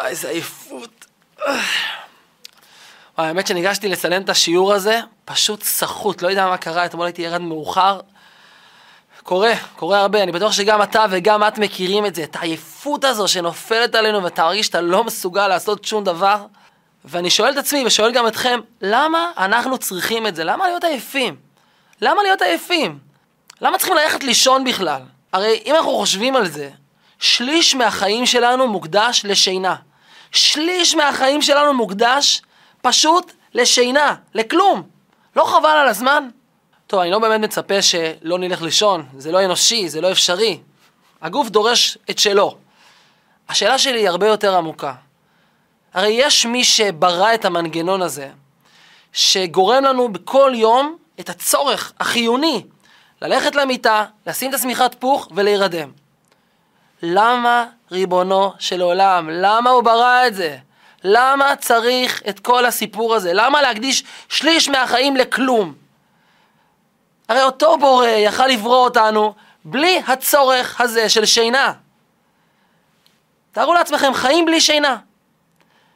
וואי, איזה עייפות. וואי, האמת שניגשתי לצלם את השיעור הזה, פשוט סחוט, לא יודע מה קרה, אתמול הייתי ירד מאוחר. קורה, קורה הרבה, אני בטוח שגם אתה וגם את מכירים את זה, את העייפות הזו שנופלת עלינו ואתה מרגיש שאתה לא מסוגל לעשות שום דבר. ואני שואל את עצמי ושואל גם אתכם, למה אנחנו צריכים את זה? למה להיות עייפים? למה להיות עייפים? למה צריכים ללכת לישון בכלל? הרי אם אנחנו חושבים על זה, שליש מהחיים שלנו מוקדש לשינה. שליש מהחיים שלנו מוקדש פשוט לשינה, לכלום. לא חבל על הזמן? טוב, אני לא באמת מצפה שלא נלך לישון, זה לא אנושי, זה לא אפשרי. הגוף דורש את שלו. השאלה שלי היא הרבה יותר עמוקה. הרי יש מי שברא את המנגנון הזה, שגורם לנו בכל יום את הצורך החיוני ללכת למיטה, לשים את השמיכת פוך ולהירדם. למה, ריבונו של עולם, למה הוא ברא את זה? למה צריך את כל הסיפור הזה? למה להקדיש שליש מהחיים לכלום? הרי אותו בורא יכל לברוא אותנו בלי הצורך הזה של שינה. תארו לעצמכם, חיים בלי שינה.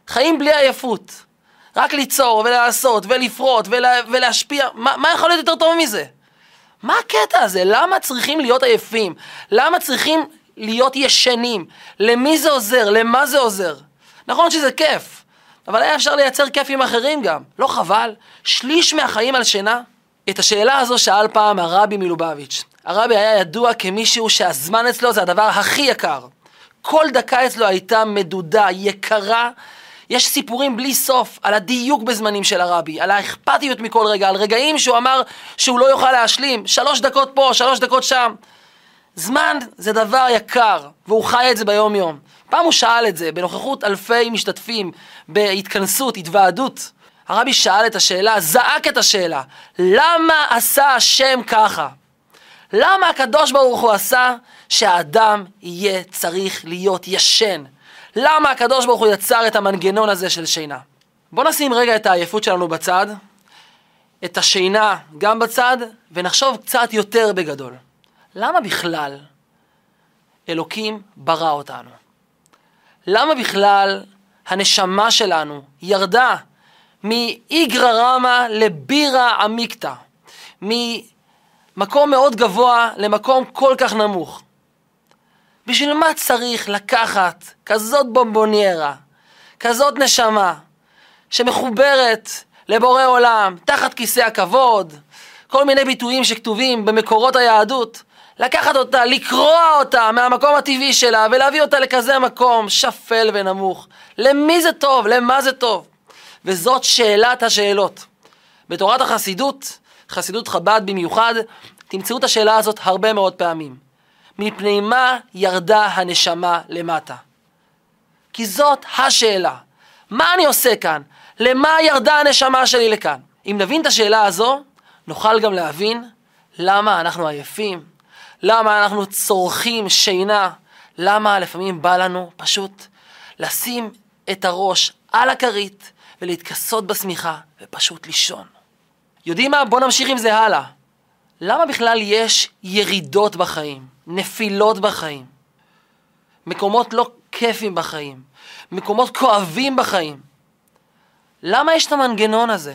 חיים בלי עייפות. רק ליצור ולעשות ולפרוט ולה, ולהשפיע, מה, מה יכול להיות יותר טוב מזה? מה הקטע הזה? למה צריכים להיות עייפים? למה צריכים להיות ישנים? למי זה עוזר? למה זה עוזר? נכון שזה כיף, אבל היה אפשר לייצר כיפים אחרים גם. לא חבל? שליש מהחיים על שינה? את השאלה הזו שאל פעם הרבי מלובביץ'. הרבי היה ידוע כמישהו שהזמן אצלו זה הדבר הכי יקר. כל דקה אצלו הייתה מדודה, יקרה. יש סיפורים בלי סוף על הדיוק בזמנים של הרבי, על האכפתיות מכל רגע, על רגעים שהוא אמר שהוא לא יוכל להשלים, שלוש דקות פה, שלוש דקות שם. זמן זה דבר יקר, והוא חי את זה ביום יום. פעם הוא שאל את זה בנוכחות אלפי משתתפים, בהתכנסות, התוועדות. הרבי שאל את השאלה, זעק את השאלה, למה עשה השם ככה? למה הקדוש ברוך הוא עשה שהאדם יהיה צריך להיות ישן? למה הקדוש ברוך הוא יצר את המנגנון הזה של שינה? בוא נשים רגע את העייפות שלנו בצד, את השינה גם בצד, ונחשוב קצת יותר בגדול. למה בכלל אלוקים ברא אותנו? למה בכלל הנשמה שלנו ירדה מאיגרא רמא לבירא עמיקתא, ממקום מאוד גבוה למקום כל כך נמוך. בשביל מה צריך לקחת כזאת בומבוניירה, כזאת נשמה, שמחוברת לבורא עולם, תחת כיסא הכבוד, כל מיני ביטויים שכתובים במקורות היהדות, לקחת אותה, לקרוע אותה מהמקום הטבעי שלה ולהביא אותה לכזה מקום שפל ונמוך. למי זה טוב? למה זה טוב? וזאת שאלת השאלות. בתורת החסידות, חסידות חב"ד במיוחד, תמצאו את השאלה הזאת הרבה מאוד פעמים. מפני מה ירדה הנשמה למטה? כי זאת השאלה. מה אני עושה כאן? למה ירדה הנשמה שלי לכאן? אם נבין את השאלה הזו, נוכל גם להבין למה אנחנו עייפים, למה אנחנו צורכים שינה, למה לפעמים בא לנו פשוט לשים את הראש על הכרית ולהתכסות בשמיכה ופשוט לישון. יודעים מה? בואו נמשיך עם זה הלאה. למה בכלל יש ירידות בחיים, נפילות בחיים, מקומות לא כיפים בחיים, מקומות כואבים בחיים? למה יש את המנגנון הזה?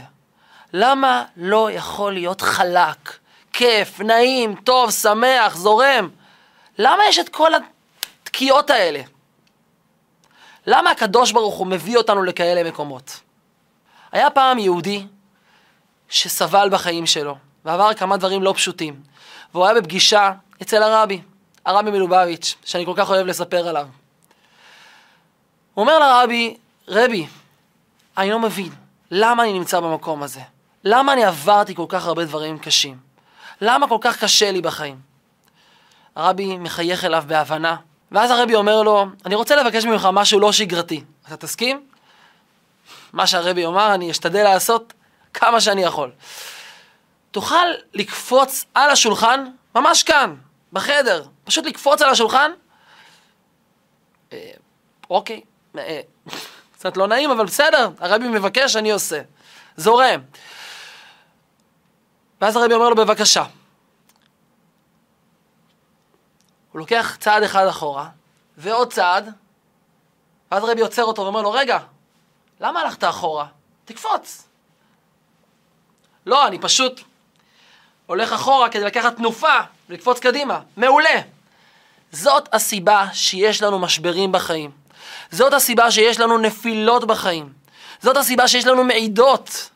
למה לא יכול להיות חלק, כיף, נעים, טוב, שמח, זורם? למה יש את כל התקיעות האלה? למה הקדוש ברוך הוא מביא אותנו לכאלה מקומות? היה פעם יהודי שסבל בחיים שלו, ועבר כמה דברים לא פשוטים. והוא היה בפגישה אצל הרבי, הרבי מלובביץ', שאני כל כך אוהב לספר עליו. הוא אומר לרבי, רבי, אני לא מבין, למה אני נמצא במקום הזה? למה אני עברתי כל כך הרבה דברים קשים? למה כל כך קשה לי בחיים? הרבי מחייך אליו בהבנה, ואז הרבי אומר לו, אני רוצה לבקש ממך משהו לא שגרתי. אתה תסכים? מה שהרבי אומר, אני אשתדל לעשות כמה שאני יכול. תוכל לקפוץ על השולחן, ממש כאן, בחדר, פשוט לקפוץ על השולחן. אה, אוקיי, אה, קצת לא נעים, אבל בסדר, הרבי מבקש, אני עושה. זורם. ואז הרבי אומר לו, בבקשה. הוא לוקח צעד אחד אחורה, ועוד צעד, ואז רבי עוצר אותו ואומר לו, רגע, למה הלכת אחורה? תקפוץ. לא, אני פשוט הולך אחורה כדי לקחת תנופה ולקפוץ קדימה. מעולה. זאת הסיבה שיש לנו משברים בחיים. זאת הסיבה שיש לנו נפילות בחיים. זאת הסיבה שיש לנו מעידות.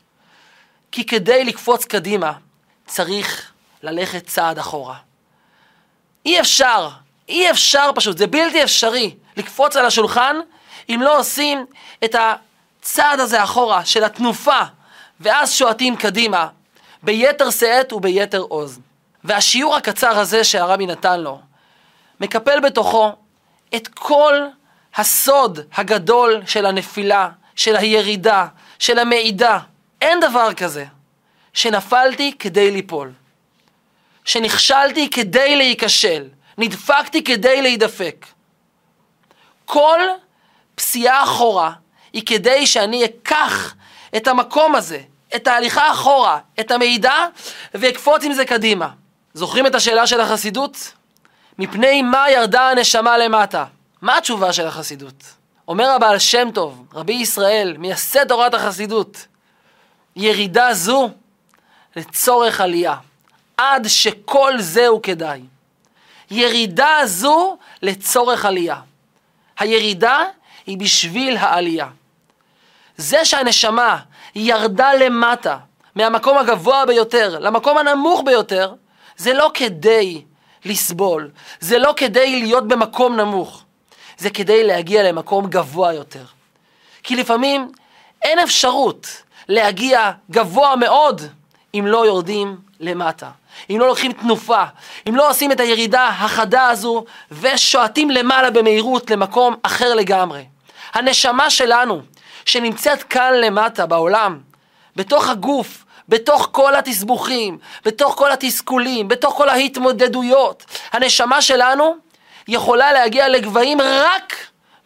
כי כדי לקפוץ קדימה, צריך ללכת צעד אחורה. אי אפשר, אי אפשר פשוט, זה בלתי אפשרי לקפוץ על השולחן אם לא עושים את הצעד הזה אחורה של התנופה, ואז שועטים קדימה, ביתר שאת וביתר עוז. והשיעור הקצר הזה שהרבי נתן לו, מקפל בתוכו את כל הסוד הגדול של הנפילה, של הירידה, של המעידה. אין דבר כזה שנפלתי כדי ליפול, שנכשלתי כדי להיכשל, נדפקתי כדי להידפק. כל פסיעה אחורה היא כדי שאני אקח את המקום הזה, את ההליכה אחורה, את המידע, ואקפוץ עם זה קדימה. זוכרים את השאלה של החסידות? מפני מה ירדה הנשמה למטה? מה התשובה של החסידות? אומר הבעל שם טוב, רבי ישראל, מייסד תורת החסידות, ירידה זו לצורך עלייה, עד שכל זהו כדאי. ירידה זו לצורך עלייה. הירידה היא בשביל העלייה. זה שהנשמה ירדה למטה, מהמקום הגבוה ביותר למקום הנמוך ביותר, זה לא כדי לסבול, זה לא כדי להיות במקום נמוך, זה כדי להגיע למקום גבוה יותר. כי לפעמים אין אפשרות להגיע גבוה מאוד אם לא יורדים למטה. אם לא לוקחים תנופה, אם לא עושים את הירידה החדה הזו ושועטים למעלה במהירות למקום אחר לגמרי. הנשמה שלנו, שנמצאת כאן למטה בעולם, בתוך הגוף, בתוך כל התסבוכים, בתוך כל התסכולים, בתוך כל ההתמודדויות, הנשמה שלנו יכולה להגיע לגבהים רק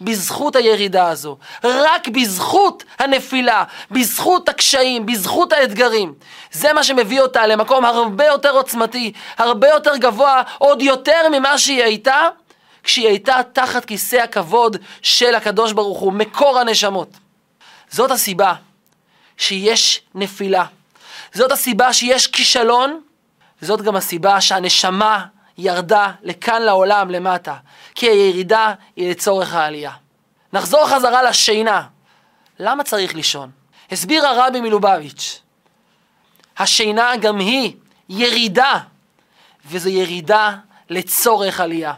בזכות הירידה הזו, רק בזכות הנפילה, בזכות הקשיים, בזכות האתגרים. זה מה שמביא אותה למקום הרבה יותר עוצמתי, הרבה יותר גבוה, עוד יותר ממה שהיא הייתה, כשהיא הייתה תחת כיסא הכבוד של הקדוש ברוך הוא, מקור הנשמות. זאת הסיבה שיש נפילה. זאת הסיבה שיש כישלון, זאת גם הסיבה שהנשמה ירדה לכאן לעולם למטה, כי הירידה היא לצורך העלייה. נחזור חזרה לשינה. למה צריך לישון? הסביר הרבי מלובביץ', השינה גם היא ירידה, וזו ירידה לצורך עלייה.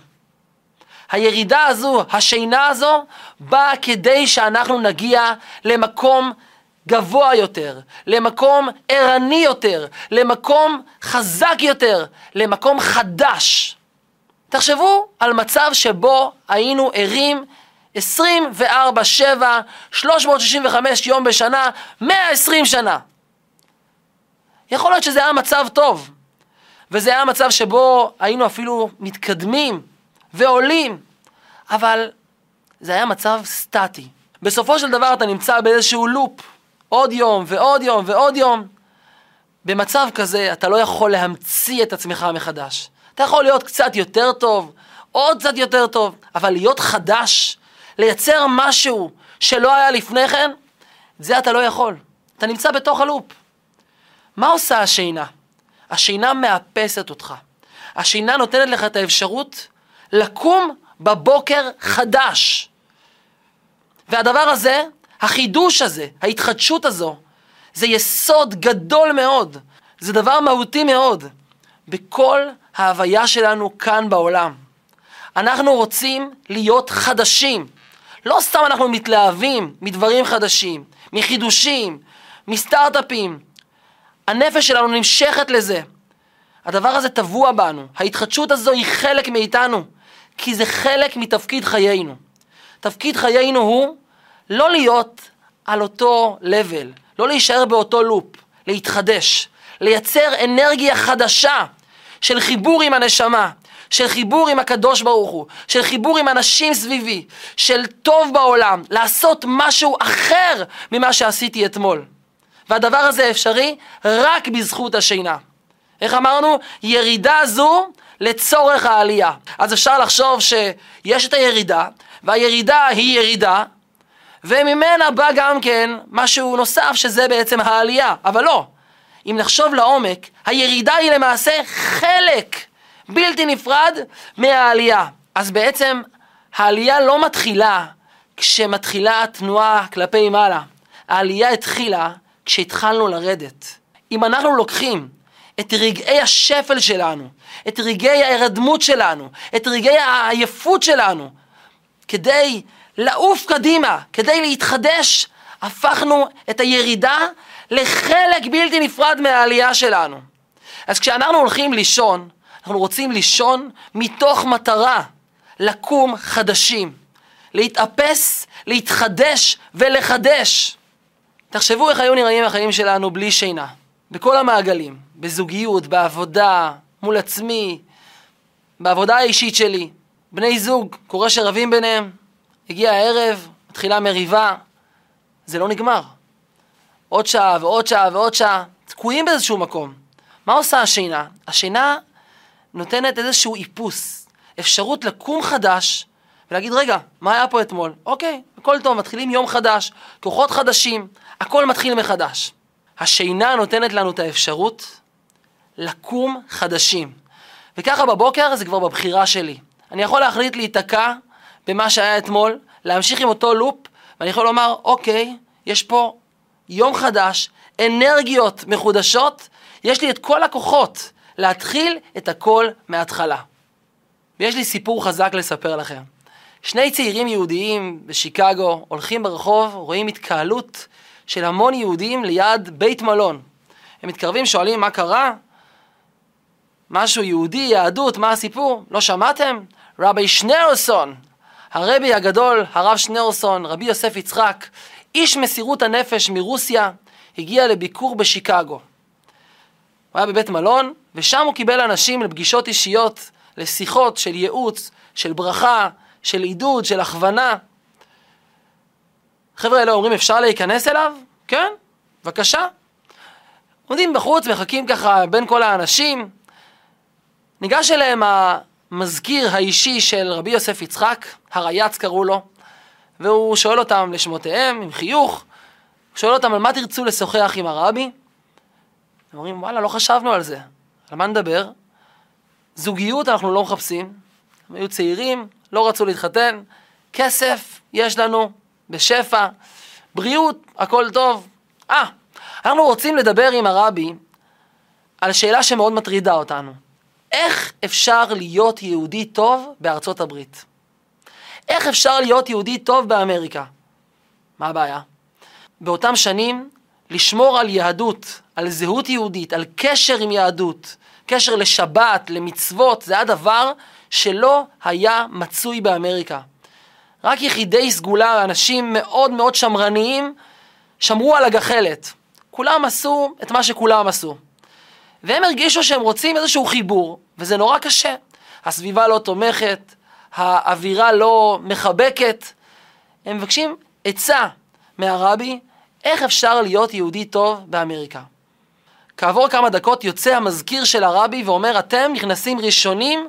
הירידה הזו, השינה הזו, באה כדי שאנחנו נגיע למקום גבוה יותר, למקום ערני יותר, למקום חזק יותר, למקום חדש. תחשבו על מצב שבו היינו ערים 24-7, 365 יום בשנה, 120 שנה. יכול להיות שזה היה מצב טוב, וזה היה מצב שבו היינו אפילו מתקדמים ועולים, אבל זה היה מצב סטטי. בסופו של דבר אתה נמצא באיזשהו לופ, עוד יום ועוד יום ועוד יום. במצב כזה אתה לא יכול להמציא את עצמך מחדש. אתה יכול להיות קצת יותר טוב, עוד קצת יותר טוב, אבל להיות חדש, לייצר משהו שלא היה לפני כן, זה אתה לא יכול. אתה נמצא בתוך הלופ. מה עושה השינה? השינה מאפסת אותך. השינה נותנת לך את האפשרות לקום בבוקר חדש. והדבר הזה, החידוש הזה, ההתחדשות הזו, זה יסוד גדול מאוד, זה דבר מהותי מאוד בכל ההוויה שלנו כאן בעולם. אנחנו רוצים להיות חדשים. לא סתם אנחנו מתלהבים מדברים חדשים, מחידושים, מסטארט-אפים. הנפש שלנו נמשכת לזה. הדבר הזה טבוע בנו, ההתחדשות הזו היא חלק מאיתנו, כי זה חלק מתפקיד חיינו. תפקיד חיינו הוא לא להיות על אותו level, לא להישאר באותו לופ, להתחדש, לייצר אנרגיה חדשה של חיבור עם הנשמה, של חיבור עם הקדוש ברוך הוא, של חיבור עם אנשים סביבי, של טוב בעולם, לעשות משהו אחר ממה שעשיתי אתמול. והדבר הזה אפשרי רק בזכות השינה. איך אמרנו? ירידה זו לצורך העלייה. אז אפשר לחשוב שיש את הירידה, והירידה היא ירידה, וממנה בא גם כן משהו נוסף שזה בעצם העלייה, אבל לא. אם נחשוב לעומק, הירידה היא למעשה חלק בלתי נפרד מהעלייה. אז בעצם העלייה לא מתחילה כשמתחילה התנועה כלפי מעלה. העלייה התחילה כשהתחלנו לרדת. אם אנחנו לוקחים את רגעי השפל שלנו, את רגעי ההירדמות שלנו, את רגעי העייפות שלנו, כדי לעוף קדימה, כדי להתחדש, הפכנו את הירידה לחלק בלתי נפרד מהעלייה שלנו. אז כשאנחנו הולכים לישון, אנחנו רוצים לישון מתוך מטרה לקום חדשים, להתאפס, להתחדש ולחדש. תחשבו איך היו נראים החיים שלנו בלי שינה, בכל המעגלים, בזוגיות, בעבודה, מול עצמי, בעבודה האישית שלי. בני זוג, קורה שרבים ביניהם, הגיע הערב, מתחילה מריבה, זה לא נגמר. עוד שעה ועוד שעה ועוד שעה, תקועים באיזשהו מקום. מה עושה השינה? השינה נותנת איזשהו איפוס, אפשרות לקום חדש ולהגיד, רגע, מה היה פה אתמול? אוקיי, הכל טוב, מתחילים יום חדש, כוחות חדשים, הכל מתחיל מחדש. השינה נותנת לנו את האפשרות לקום חדשים. וככה בבוקר זה כבר בבחירה שלי. אני יכול להחליט להיתקע במה שהיה אתמול, להמשיך עם אותו לופ, ואני יכול לומר, אוקיי, יש פה יום חדש, אנרגיות מחודשות, יש לי את כל הכוחות להתחיל את הכל מההתחלה. ויש לי סיפור חזק לספר לכם. שני צעירים יהודיים בשיקגו הולכים ברחוב, רואים התקהלות של המון יהודים ליד בית מלון. הם מתקרבים, שואלים מה קרה? משהו יהודי, יהדות, מה הסיפור? לא שמעתם? רבי שניאורסון, הרבי הגדול, הרב שניאורסון, רבי יוסף יצחק, איש מסירות הנפש מרוסיה, הגיע לביקור בשיקגו. הוא היה בבית מלון, ושם הוא קיבל אנשים לפגישות אישיות, לשיחות של ייעוץ, של ברכה, של עידוד, של הכוונה. חבר'ה האלה אומרים, אפשר להיכנס אליו? כן, בבקשה. עומדים בחוץ, מחכים ככה בין כל האנשים. ניגש אליהם המזכיר האישי של רבי יוסף יצחק, הרייץ קראו לו, והוא שואל אותם לשמותיהם עם חיוך, הוא שואל אותם על מה תרצו לשוחח עם הרבי. הם אומרים, וואלה, לא חשבנו על זה. על מה נדבר? זוגיות אנחנו לא מחפשים. הם היו צעירים, לא רצו להתחתן, כסף יש לנו בשפע, בריאות, הכל טוב. אה, אנחנו רוצים לדבר עם הרבי על שאלה שמאוד מטרידה אותנו. איך אפשר להיות יהודי טוב בארצות הברית? איך אפשר להיות יהודי טוב באמריקה? מה הבעיה? באותם שנים, לשמור על יהדות, על זהות יהודית, על קשר עם יהדות, קשר לשבת, למצוות, זה היה דבר שלא היה מצוי באמריקה. רק יחידי סגולה, אנשים מאוד מאוד שמרניים, שמרו על הגחלת. כולם עשו את מה שכולם עשו. והם הרגישו שהם רוצים איזשהו חיבור, וזה נורא קשה. הסביבה לא תומכת, האווירה לא מחבקת. הם מבקשים עצה מהרבי, איך אפשר להיות יהודי טוב באמריקה. כעבור כמה דקות יוצא המזכיר של הרבי ואומר, אתם נכנסים ראשונים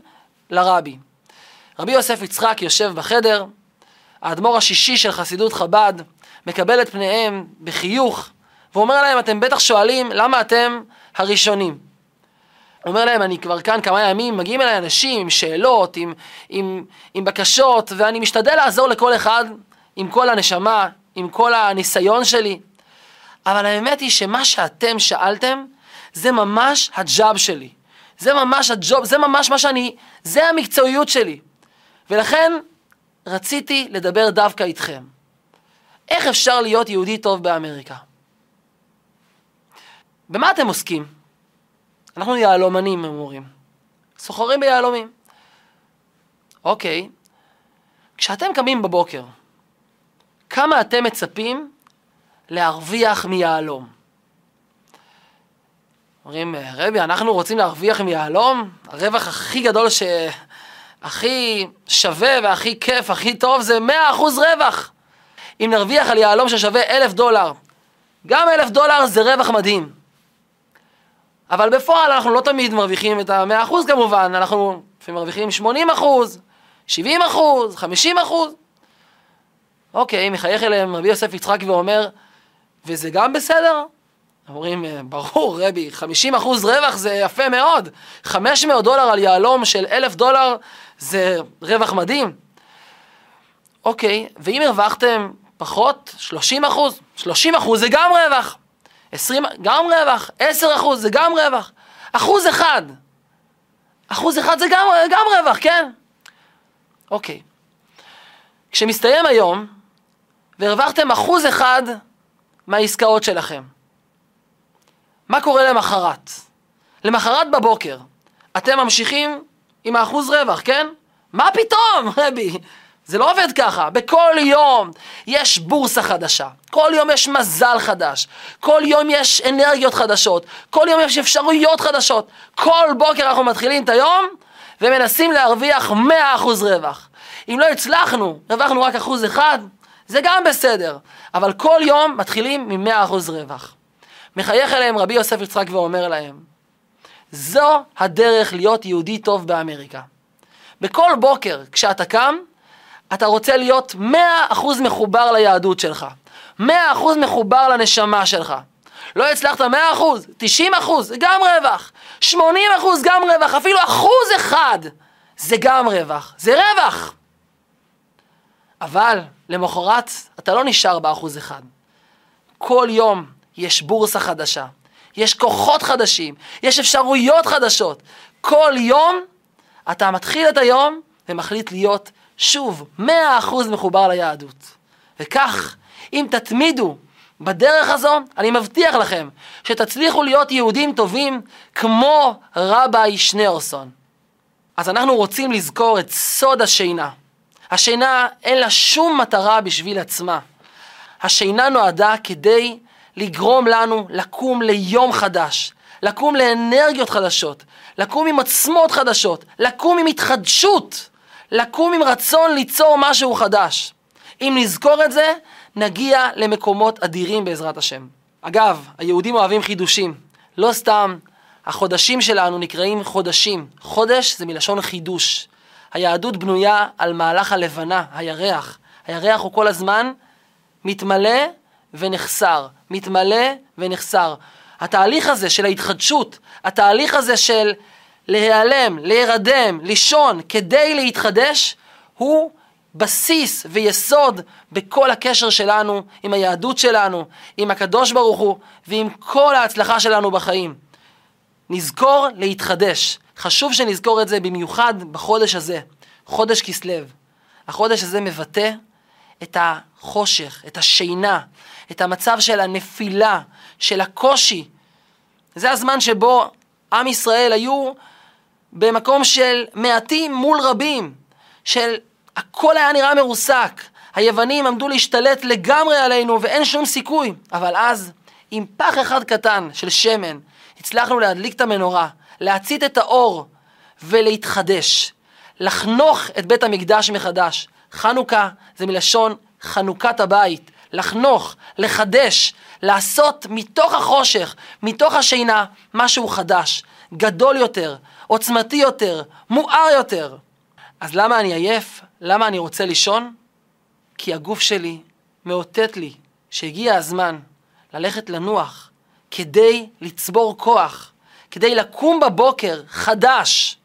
לרבי. רבי יוסף יצחק יושב בחדר, האדמו"ר השישי של חסידות חב"ד מקבל את פניהם בחיוך ואומר להם, אתם בטח שואלים למה אתם הראשונים. אומר להם, אני כבר כאן כמה ימים, מגיעים אליי אנשים עם שאלות, עם, עם, עם בקשות, ואני משתדל לעזור לכל אחד עם כל הנשמה, עם כל הניסיון שלי. אבל האמת היא שמה שאתם שאלתם, זה ממש הג'אב שלי. זה ממש הג'וב, זה ממש מה שאני, זה המקצועיות שלי. ולכן רציתי לדבר דווקא איתכם. איך אפשר להיות יהודי טוב באמריקה? במה אתם עוסקים? אנחנו יהלומנים, הם אומרים. סוחרים ביהלומים. אוקיי, כשאתם קמים בבוקר, כמה אתם מצפים להרוויח מיהלום? אומרים, רבי, אנחנו רוצים להרוויח מיהלום? הרווח הכי גדול, ש... הכי שווה והכי כיף, הכי טוב, זה 100% רווח. אם נרוויח על יהלום ששווה אלף דולר, גם אלף דולר זה רווח מדהים. אבל בפועל אנחנו לא תמיד מרוויחים את ה-100% כמובן, אנחנו לפעמים מרוויחים 80%, 70%, 50%. אוקיי, מחייך אליהם רבי יוסף יצחק ואומר, וזה גם בסדר? אומרים, ברור, רבי, 50 אחוז רווח זה יפה מאוד. 500 דולר על יהלום של 1,000 דולר זה רווח מדהים. אוקיי, ואם הרווחתם פחות, 30 אחוז, 30 אחוז זה גם רווח. 20, גם רווח, 10 אחוז זה גם רווח. אחוז אחד, אחוז אחד זה גם, גם רווח, כן? אוקיי. כשמסתיים היום, והרווחתם אחוז אחד מהעסקאות שלכם, מה קורה למחרת? למחרת בבוקר, אתם ממשיכים עם האחוז רווח, כן? מה פתאום, רבי? זה לא עובד ככה. בכל יום יש בורסה חדשה, כל יום יש מזל חדש, כל יום יש אנרגיות חדשות, כל יום יש אפשרויות חדשות. כל בוקר אנחנו מתחילים את היום ומנסים להרוויח 100% רווח. אם לא הצלחנו, הרווחנו רק אחוז אחד, זה גם בסדר. אבל כל יום מתחילים מ-100% רווח. מחייך אליהם רבי יוסף יצחק ואומר להם, זו הדרך להיות יהודי טוב באמריקה. בכל בוקר כשאתה קם, אתה רוצה להיות 100% מחובר ליהדות שלך. 100% מחובר לנשמה שלך. לא הצלחת 100%, 90% זה גם רווח. 80% גם רווח, אפילו אחוז אחד זה גם רווח. זה רווח. אבל למחרת אתה לא נשאר באחוז אחד. כל יום יש בורסה חדשה, יש כוחות חדשים, יש אפשרויות חדשות. כל יום אתה מתחיל את היום ומחליט להיות שוב, מאה אחוז מחובר ליהדות. וכך, אם תתמידו בדרך הזו, אני מבטיח לכם שתצליחו להיות יהודים טובים כמו רביי שניאורסון. אז אנחנו רוצים לזכור את סוד השינה. השינה אין לה שום מטרה בשביל עצמה. השינה נועדה כדי לגרום לנו לקום ליום חדש, לקום לאנרגיות חדשות, לקום עם עוצמות חדשות, לקום עם התחדשות. לקום עם רצון ליצור משהו חדש. אם נזכור את זה, נגיע למקומות אדירים בעזרת השם. אגב, היהודים אוהבים חידושים. לא סתם, החודשים שלנו נקראים חודשים. חודש זה מלשון חידוש. היהדות בנויה על מהלך הלבנה, הירח. הירח הוא כל הזמן מתמלא ונחסר, מתמלא ונחסר. התהליך הזה של ההתחדשות, התהליך הזה של להיעלם, להירדם, לישון, כדי להתחדש, הוא בסיס ויסוד בכל הקשר שלנו עם היהדות שלנו, עם הקדוש ברוך הוא ועם כל ההצלחה שלנו בחיים. נזכור להתחדש. חשוב שנזכור את זה במיוחד בחודש הזה, חודש כסלו. החודש הזה מבטא את החושך, את השינה, את המצב של הנפילה, של הקושי. זה הזמן שבו עם ישראל היו במקום של מעטים מול רבים, של הכל היה נראה מרוסק. היוונים עמדו להשתלט לגמרי עלינו ואין שום סיכוי. אבל אז, עם פח אחד קטן של שמן, הצלחנו להדליק את המנורה, להצית את האור ולהתחדש. לחנוך את בית המקדש מחדש. חנוכה זה מלשון חנוכת הבית. לחנוך, לחדש, לעשות מתוך החושך, מתוך השינה, משהו חדש, גדול יותר, עוצמתי יותר, מואר יותר. אז למה אני עייף? למה אני רוצה לישון? כי הגוף שלי מאותת לי שהגיע הזמן ללכת לנוח כדי לצבור כוח, כדי לקום בבוקר חדש,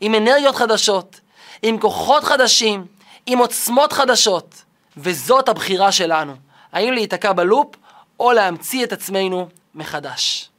עם אנרגיות חדשות, עם כוחות חדשים, עם עוצמות חדשות, וזאת הבחירה שלנו, האם להיתקע בלופ או להמציא את עצמנו מחדש.